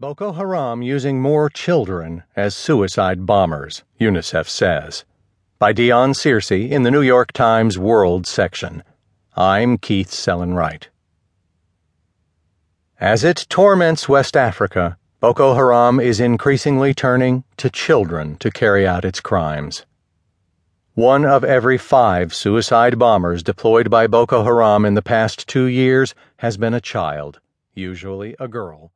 Boko Haram using more children as suicide bombers, UNICEF says. By Dionne Searcey in the New York Times World section. I'm Keith Sellon-Wright. As it torments West Africa, Boko Haram is increasingly turning to children to carry out its crimes. One of every five suicide bombers deployed by Boko Haram in the past two years has been a child, usually a girl.